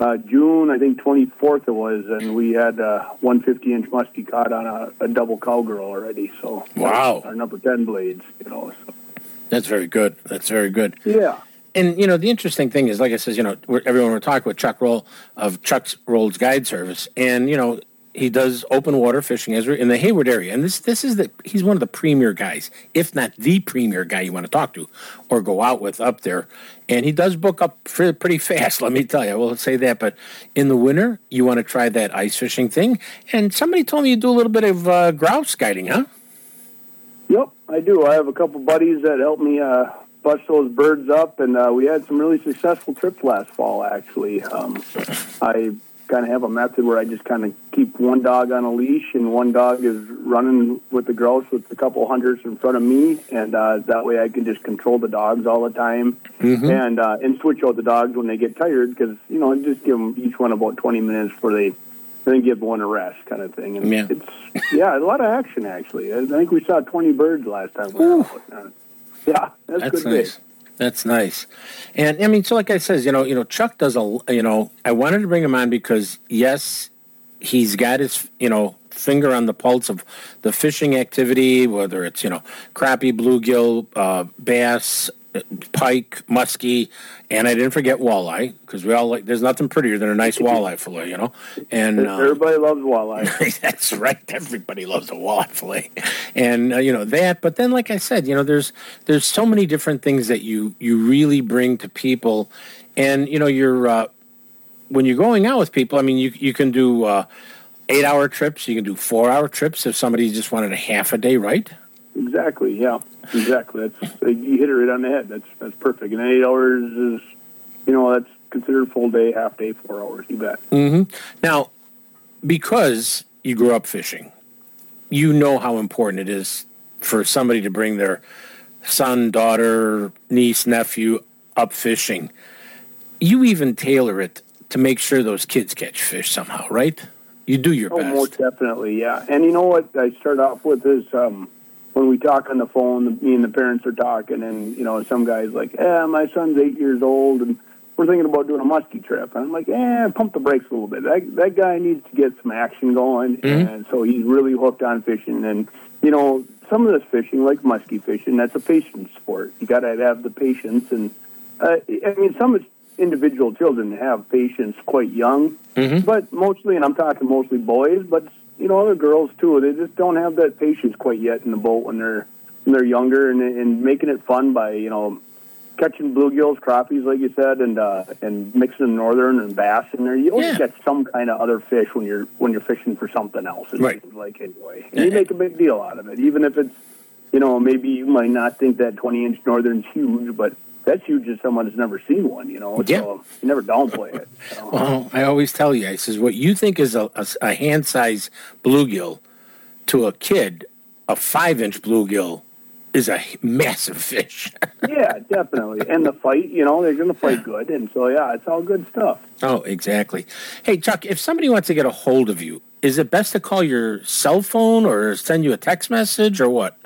Speaker 10: uh, June, I think 24th it was, and we had a 150 inch muskie caught on a, a double cowgirl already. So
Speaker 1: Wow.
Speaker 10: our number 10 blades, you know. So.
Speaker 1: That's very good. That's very good.
Speaker 10: Yeah.
Speaker 1: And you know the interesting thing is, like I says, you know, we're, everyone we're talking with Chuck Roll of Chuck's Roehls Guide Service, and you know he does open water fishing as in the Hayward area, and this this is the he's one of the premier guys, if not the premier guy you want to talk to or go out with up there, and he does book up pretty fast. <laughs> Let me tell you, I will say that. But in the winter, you want to try that ice fishing thing, and somebody told me you do a little bit of uh, grouse guiding, huh?
Speaker 10: Yep, I do. I have a couple buddies that help me uh, bust those birds up, and uh, we had some really successful trips last fall. Actually, um, I kind of have a method where I just kind of keep one dog on a leash, and one dog is running with the grouse with a couple hunters in front of me, and uh, that way I can just control the dogs all the time,
Speaker 1: Mhm.
Speaker 10: and uh, and switch out the dogs when they get tired because you know I just give them each one about twenty minutes before they. Then give one a rest, kind of thing. And
Speaker 1: Yeah.
Speaker 10: it's yeah, a lot of action actually. I think we saw twenty birds last time. We <laughs> yeah, that's,
Speaker 1: nice. That's nice. And I mean, so like I says, you know, you know, Chuck does a, you know, I wanted to bring him on because yes, he's got his, you know, finger on the pulse of the fishing activity, whether it's you know crappie, bluegill, uh, bass, pike, muskie, and I didn't forget walleye because we all like. There's nothing prettier than a nice <laughs> walleye fillet, you know. And uh,
Speaker 10: Everybody loves walleye. <laughs>
Speaker 1: That's right. Everybody loves a walleye fillet, and uh, you know that. But then, like I said, you know, there's there's so many different things that you you really bring to people, and you know, you're uh, when you're going out with people. I mean, you you can do uh, eight hour trips. You can do four hour trips if somebody just wanted a half a day, right?
Speaker 10: Exactly. Yeah. Exactly. That's you hit it right on the head. That's that's perfect. And eight hours is, you know, that's considered full day, half day, four hours. You bet.
Speaker 1: Mm-hmm. Now, because you grew up fishing, you know how important it is for somebody to bring their son, daughter, niece, nephew up fishing. You even tailor it to make sure those kids catch fish somehow, right? You do your
Speaker 10: Oh,
Speaker 1: best.
Speaker 10: most definitely, yeah. And you know what I start off with is um, when we talk on the phone, me and the parents are talking, and you know, some guy's like, "Yeah, my son's eight years old, and we're thinking about doing a muskie trip." And I'm like, "Yeah, pump the brakes a little bit. That that guy needs to get some action going,
Speaker 1: Mhm.
Speaker 10: and so he's really hooked on fishing. And you know, some of this fishing, like muskie fishing, that's a patience sport. You got to have the patience, and uh, I mean, some individual children have patience quite young, but mostly, and I'm talking mostly boys, but you know, other girls too. They just don't have that patience quite yet in the boat when they're when they're younger, and, and making it fun by you know catching bluegills, crappies, like you said, and uh, and mixing northern and bass in there. You always get some kind of other fish when you're when you're fishing for something else. It
Speaker 1: Right.
Speaker 10: seems Like anyway, and you make a big deal out of it, even if it's you know maybe you might not think that 20 inch northern's huge, but that's huge as someone has never seen one. You know,
Speaker 1: Yeah.
Speaker 10: so you never downplay it. <laughs>
Speaker 1: Well, I always tell you, I says, what you think is a, a, a hand size bluegill to a kid, a five inch bluegill is a massive fish. <laughs>
Speaker 10: yeah, definitely. And the fight, you know, they're going to fight good, and so yeah, it's all good stuff.
Speaker 1: Oh, exactly. Hey, Chuck, if somebody wants to get a hold of you, is it best to call your cell phone or send you a text message or what?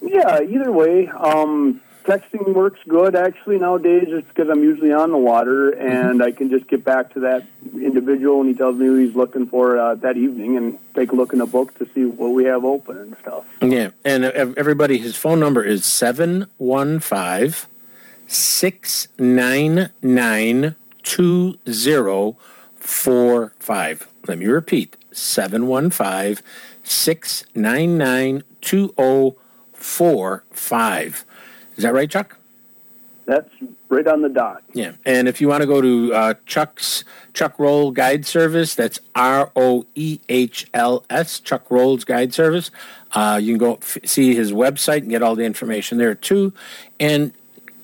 Speaker 10: Yeah, either way, um, texting works good actually nowadays, just because I'm usually on the water and I can just get back to that individual and he tells me who he's looking for uh, that evening and take a look in the book to see what we have open and stuff.
Speaker 1: Yeah, and everybody, his phone number is 715 699 2045. Let me repeat 715 699 2045. Is that right, Chuck?
Speaker 10: That's right on the dot.
Speaker 1: Yeah, and if you want to go to uh, Chuck's Chuck Roll Guide Service, that's R O E H L S Chuck Roehls Guide Service. Uh, you can go f- see his website and get all the information there too. And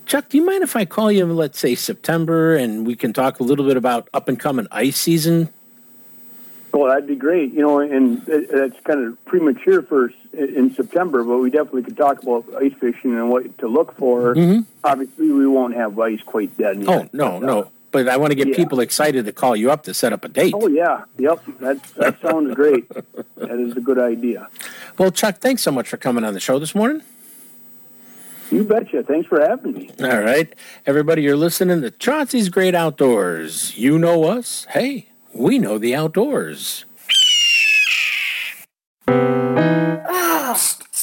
Speaker 1: Chuck, do you mind if I call you, let's say September, and we can talk a little bit about up and coming ice season?
Speaker 10: Well, that'd be great. You know, and it's kind of premature for in September, but we definitely could talk about ice fishing and what to look for. Mm-hmm. Obviously, we won't have ice quite then.
Speaker 1: Oh no, no,
Speaker 13: but I want to get
Speaker 10: Yeah.
Speaker 13: people excited to call you up to set up a date.
Speaker 10: Oh yeah, yep. That that sounds great. That is a good idea.
Speaker 13: Well, Chuck, thanks so much for coming on the show this morning.
Speaker 10: You betcha. Thanks for having me.
Speaker 13: All right. Everybody, you're listening to Chauncey's Great Outdoors. You know us. Hey, we know the outdoors.
Speaker 14: Ah,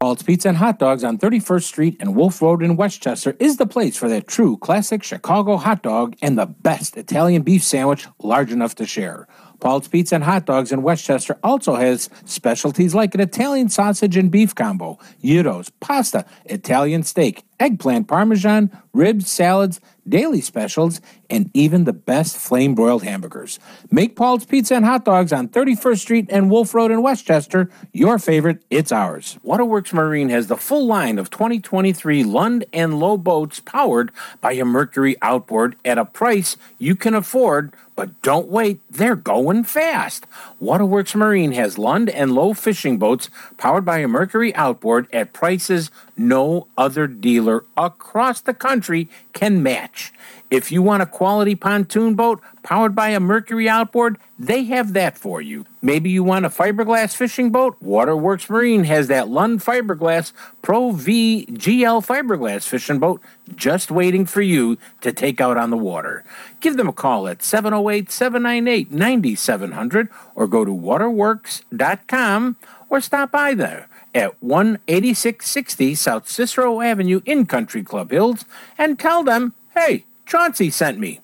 Speaker 1: Paul's Pizza and Hot Dogs on 31st Street and Wolf Road in Westchester is the place for that true classic Chicago hot dog and the best Italian beef sandwich large enough to share. Paul's Pizza and Hot Dogs in Westchester also has specialties like an Italian sausage and beef combo, gyros, pasta, Italian steak, eggplant parmesan, ribs, salads, daily specials, and even the best flame broiled hamburgers. Make Paul's Pizza and Hot Dogs on 31st Street and Wolf Road in Westchester your favorite, it's ours. Waterworks Marine has the full line of 2023 Lund and Low boats powered by a Mercury outboard at a price you can afford. But don't wait, they're going fast. Waterworks Marine has Lund and Low fishing boats powered by a Mercury outboard at prices no other dealer across the country can match. If you want a quality pontoon boat powered by a Mercury outboard, they have that for you. Maybe you want a fiberglass fishing boat? Waterworks Marine has that Lund Fiberglass Pro V GL fiberglass fishing boat just waiting for you to take out on the water. Give them a call at 708 798 9700 or go to waterworks.com or stop by there at 18660 South Cicero Avenue in Country Club Hills and tell them, hey, Chauncey sent me.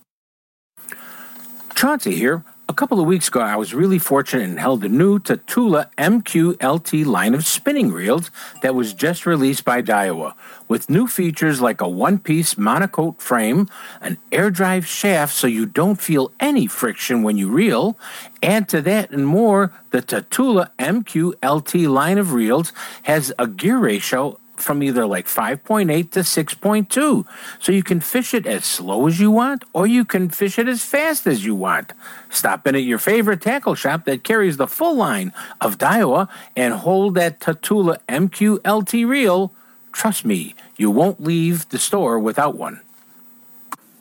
Speaker 1: Chauncey here. A couple of weeks ago, I was really fortunate and held the new Tatula MQLT line of spinning reels that was just released by Daiwa, with new features like a one piece monocoque frame, an air drive shaft so you don't feel any friction when you reel. Add to that and more, the Tatula MQLT line of reels has a gear ratio from either like 5.8 to 6.2. So you can fish it as slow as you want, or you can fish it as fast as you want. Stop in at your favorite tackle shop that carries the full line of Daiwa and hold that Tatula MQLT reel. Trust me, you won't leave the store without one.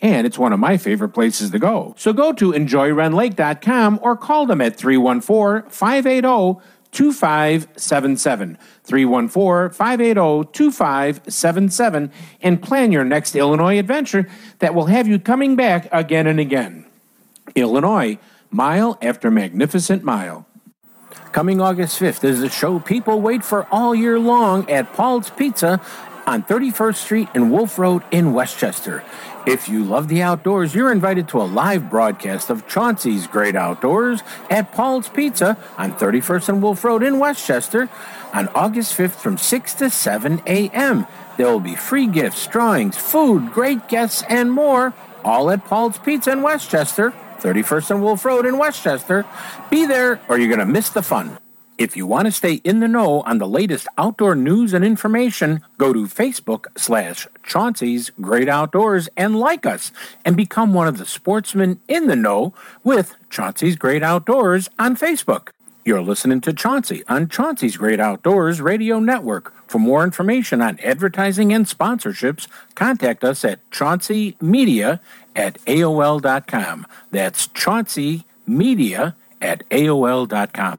Speaker 1: and it's one of my favorite places to go. So go to enjoyrendlake.com or call them at 314 580 2577. 314 580 2577 and plan your next Illinois adventure that will have you coming back again and again. Illinois, mile after magnificent mile. Coming August 5th is the show people wait for all year long at Paul's Pizza on 31st Street and Wolf Road in Westchester. If you love the outdoors, you're invited to a live broadcast of Chauncey's Great Outdoors at Paul's Pizza on 31st and Wolf Road in Westchester on August 5th from 6 to 7 a.m. There will be free gifts, drawings, food, great guests, and more, all at Paul's Pizza in Westchester, 31st and Wolf Road in Westchester. Be there or you're going to miss the fun. If you want to stay in the know on the latest outdoor news and information, go to Facebook slash Chauncey's Great Outdoors and like us and become one of the sportsmen in the know with Chauncey's Great Outdoors on Facebook. You're listening to Chauncey on Chauncey's Great Outdoors Radio Network. For more information on advertising and sponsorships, contact us at chaunceymedia at AOL.com. That's chaunceymedia at AOL.com.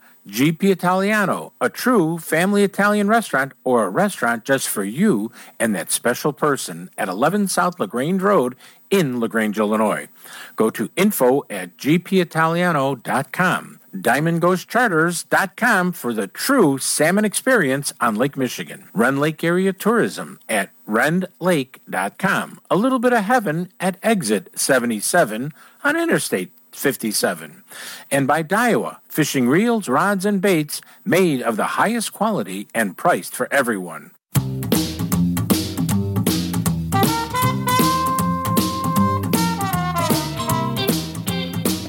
Speaker 1: GP Italiano, a true family Italian restaurant or a restaurant just for you and that special person at 11 South LaGrange Road in LaGrange, Illinois. Go to info at gpitaliano.com. DiamondGhostCharters.com for the true salmon experience on Lake Michigan. Rend Lake Area Tourism at rendlake.com. A little bit of heaven at exit 77 on Interstate 57. And by Daiwa, fishing reels, rods, and baits made of the highest quality and priced for everyone.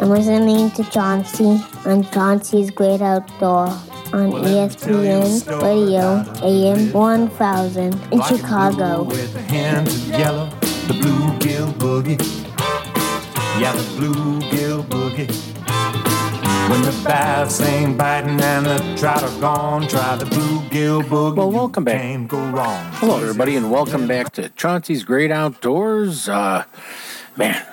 Speaker 15: I'm listening to Chauncey on Chauncey's Great Outdoor on E ESPN Radio AM 1000 in Chicago.
Speaker 16: Yeah, the bluegill boogie. When the bass ain't biting and the trout are gone, try the bluegill boogie.
Speaker 1: Well, welcome back.
Speaker 16: Can't go wrong.
Speaker 1: Hello, everybody, and welcome back to Chauncey's Great Outdoors. Uh, man,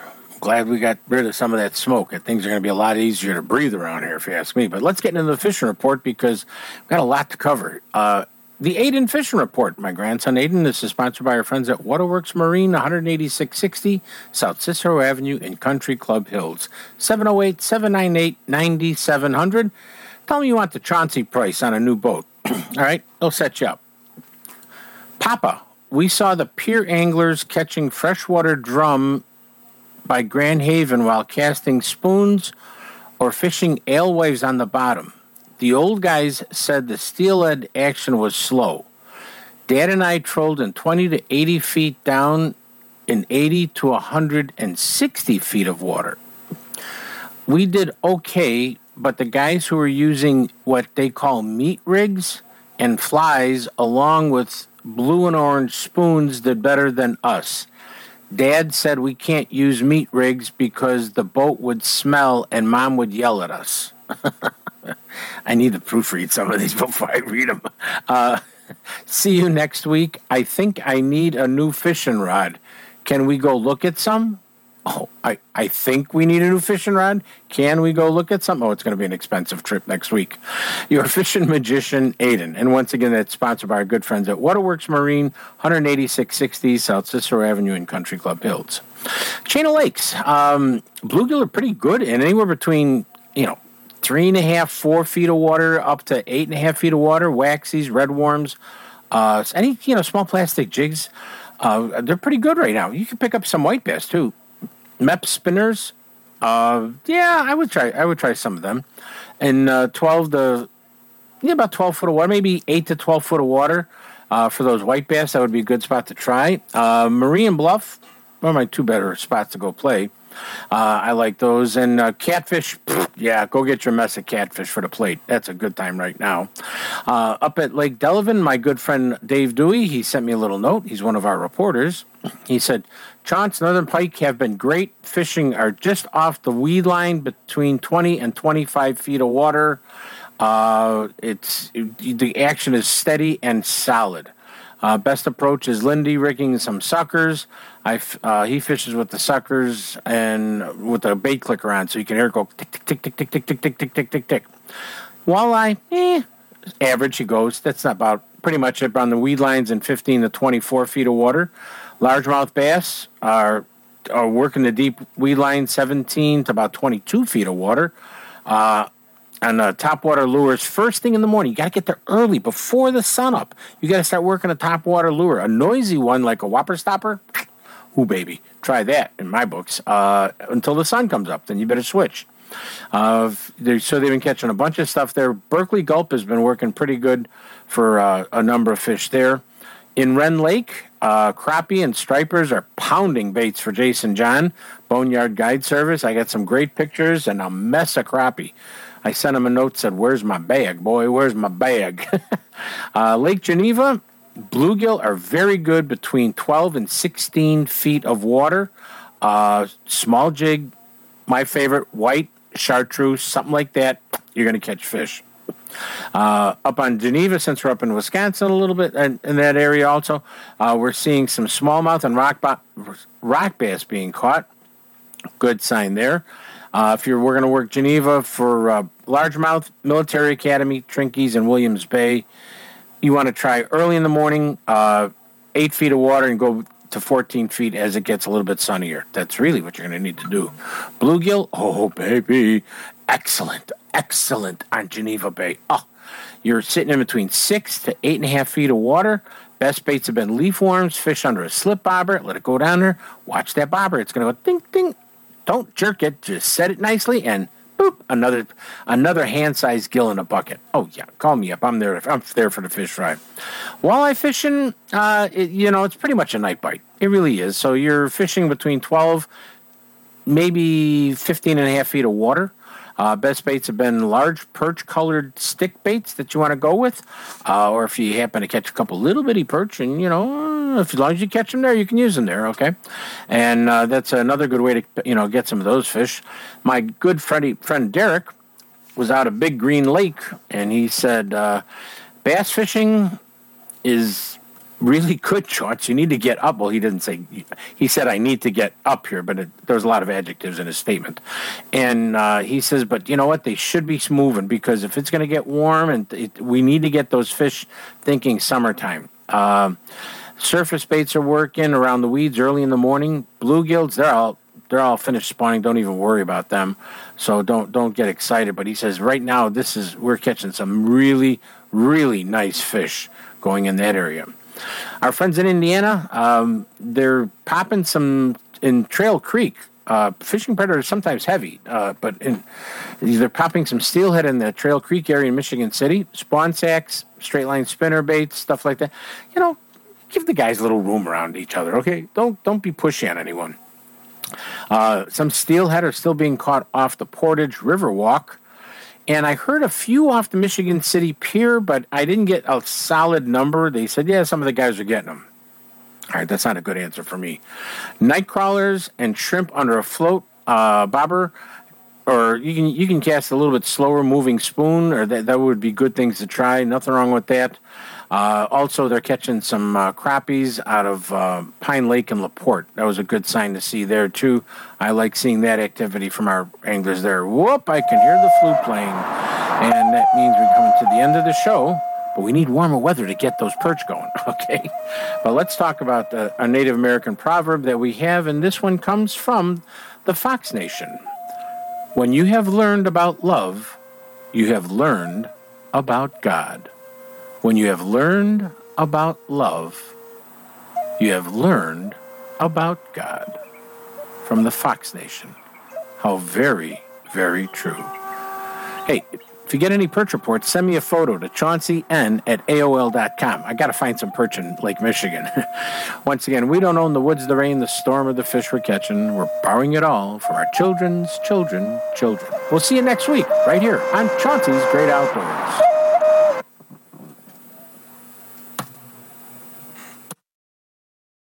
Speaker 1: glad we got rid of some of that smoke. Things are going to be a lot easier to breathe around here, if you ask me. But let's get into the fishing report because we've got a lot to cover. Uh, the Aiden Fishing Report. My grandson Aiden. This is sponsored by our friends at Waterworks Marine, 18660 South Cicero Avenue in Country Club Hills. 708 798 9700. Tell me you want the Chauncey price on a new boat. <clears throat> All right, they'll set you up. Papa, we saw the pier anglers catching freshwater drum by Grand Haven while casting spoons or fishing alewives on the bottom. The old guys said the steelhead action was slow. Dad and I trolled in 20 to 80 feet down in 80 to 160 feet of water. We did okay, but the guys who were using what they call meat rigs and flies along with blue and orange spoons did better than us. Dad said we can't use meat rigs because the boat would smell and mom would yell at us. <laughs> I need to proofread some of these <laughs> before I read them. Uh, see you next week. I think I need a new fishing rod. Can we go look at some? Oh, I, I think we need a new fishing rod. Can we go look at some? Oh, it's going to be an expensive trip next week. Your fishing magician, Aiden. And once again, that's sponsored by our good friends at Waterworks Marine, 18660 South Cicero Avenue in Country Club Hills. Chain of Lakes. Um, bluegill are pretty good and anywhere between, you know, three and a half, four feet of water up to eight and a half feet of water. Waxies, red worms, uh, any you know small plastic jigs. Uh, they're pretty good right now. You can pick up some white bass too. Mepps spinners. Uh, yeah, I would try. I would try some of them. And uh, twelve to yeah, about twelve foot of water, maybe eight to twelve foot of water uh, for those white bass. That would be a good spot to try. Uh, Marine Bluff. One of my two better spots to go play. Uh, I like those. And uh, catfish, pfft, <sniffs> yeah, go get your mess of catfish for the plate. That's a good time right now. Uh, up at Lake Delavan, my good friend Dave Dewey, he sent me a little note. He's one of our reporters. He said, Chance, Northern Pike have been great. Fishing are just off the weed line between 20 and 25 feet of water. Uh, it's the action is steady and solid. Uh, best approach is Lindy rigging some suckers. I uh, he fishes with the suckers and with the bait clicker on, so you can hear it go tick tick tick tick tick tick tick tick tick tick tick tick. Walleye, eh, average he goes. That's about pretty much it on the weed lines in 15 to 24 feet of water. Largemouth bass are are working the deep weed line 17 to about 22 feet of water. Uh, and uh, topwater lures first thing in the morning. You got to get there early before the sun up. You got to start working a topwater lure. A noisy one like a whopper stopper. Ooh, baby, try that in my books uh, until the sun comes up. Then you better switch. Uh, so they've been catching a bunch of stuff there. Berkley Gulp has been working pretty good for uh, a number of fish there. In Rend Lake, uh, crappie and stripers are pounding baits for Jason John, Boneyard Guide Service. I got some great pictures and a mess of crappie. I sent him a note said, "Where's my bag, boy? Where's my bag?" <laughs> uh, Lake Geneva, bluegill are very good between 12 and 16 feet of water. Uh, small jig, my favorite, white, chartreuse, something like that. You're going to catch fish. Uh, up on Geneva, since we're up in Wisconsin a little bit in, in that area also, uh, we're seeing some smallmouth and rock, ba- rock bass being caught. Good sign there. Uh, if you're we're going to work Geneva for uh, largemouth, Military Academy, Trinkies, and Williams Bay, you want to try early in the morning, uh, eight feet of water, and go to 14 feet as it gets a little bit sunnier. That's really what you're going to need to do. Bluegill, oh baby, excellent, excellent on Geneva Bay. Oh, you're sitting in between six to eight and a half feet of water. Best baits have been leaf worms, fish under a slip bobber. Let it go down there. Watch that bobber. It's going to go ding ding. Don't jerk it. Just set it nicely and boop, another another hand-sized gill in a bucket. Oh yeah, call me up. I'm there. I'm there for the fish fry. Walleye fishing, uh, it, you know, it's pretty much a night bite. It really is. So you're fishing between 12, maybe 15 and a half feet of water. Uh, best baits have been large perch colored stick baits that you want to go with. Uh, or if you happen to catch a couple little bitty perch and, you know, if, as long as you catch them there, you can use them there, okay? And uh, that's another good way to, you know, get some of those fish. My good friend, friend Derek was out of Big Green Lake and he said, uh, bass fishing is really good shots. You need to get up. Well, he didn't say. He said I need to get up here, but it, there's a lot of adjectives in his statement. And uh, he says, but you know what? They should be moving because if it's going to get warm, and it, we need to get those fish thinking summertime. Uh, surface baits are working around the weeds early in the morning. Bluegills, they're all they're all finished spawning. Don't even worry about them. So don't don't get excited. But he says right now this is we're catching some really really nice fish going in that area. Our friends in Indiana, um, they're popping some in Trail Creek. Uh, fishing predators sometimes heavy, uh, but in, they're popping some steelhead in the Trail Creek area in Michigan City. Spawn sacks, straight line spinner baits, stuff like that. You know, give the guys a little room around each other, okay? Don't don't be pushy on anyone. Uh, some steelhead are still being caught off the Portage Riverwalk. And I heard a few off the Michigan City Pier, but I didn't get a solid number. They said, yeah, some of the guys are getting them. All right, that's not a good answer for me. Night crawlers and shrimp under a float uh, bobber, or you can you can cast a little bit slower moving spoon, or that that would be good things to try. Nothing wrong with that. Uh, also, they're catching some uh, crappies out of uh, Pine Lake and Laporte. That was a good sign to see there, too. I like seeing that activity from our anglers there. Whoop, I can hear the flute playing. And that means we're coming to the end of the show, but we need warmer weather to get those perch going, <laughs> okay? But let's talk about a Native American proverb that we have, and this one comes from the Fox Nation. When you have learned about love, you have learned about God. When you have learned about love, you have learned about God. From the Fox Nation. How very, very true. Hey, if you get any perch reports, send me a photo to chauncey n at AOL.com. I got to find some perch in Lake Michigan. <laughs> Once again, we don't own the woods, the rain, the storm, or the fish we're catching. We're borrowing it all from our children's children, children. We'll see you next week, right here on Chauncey's Great Outdoors.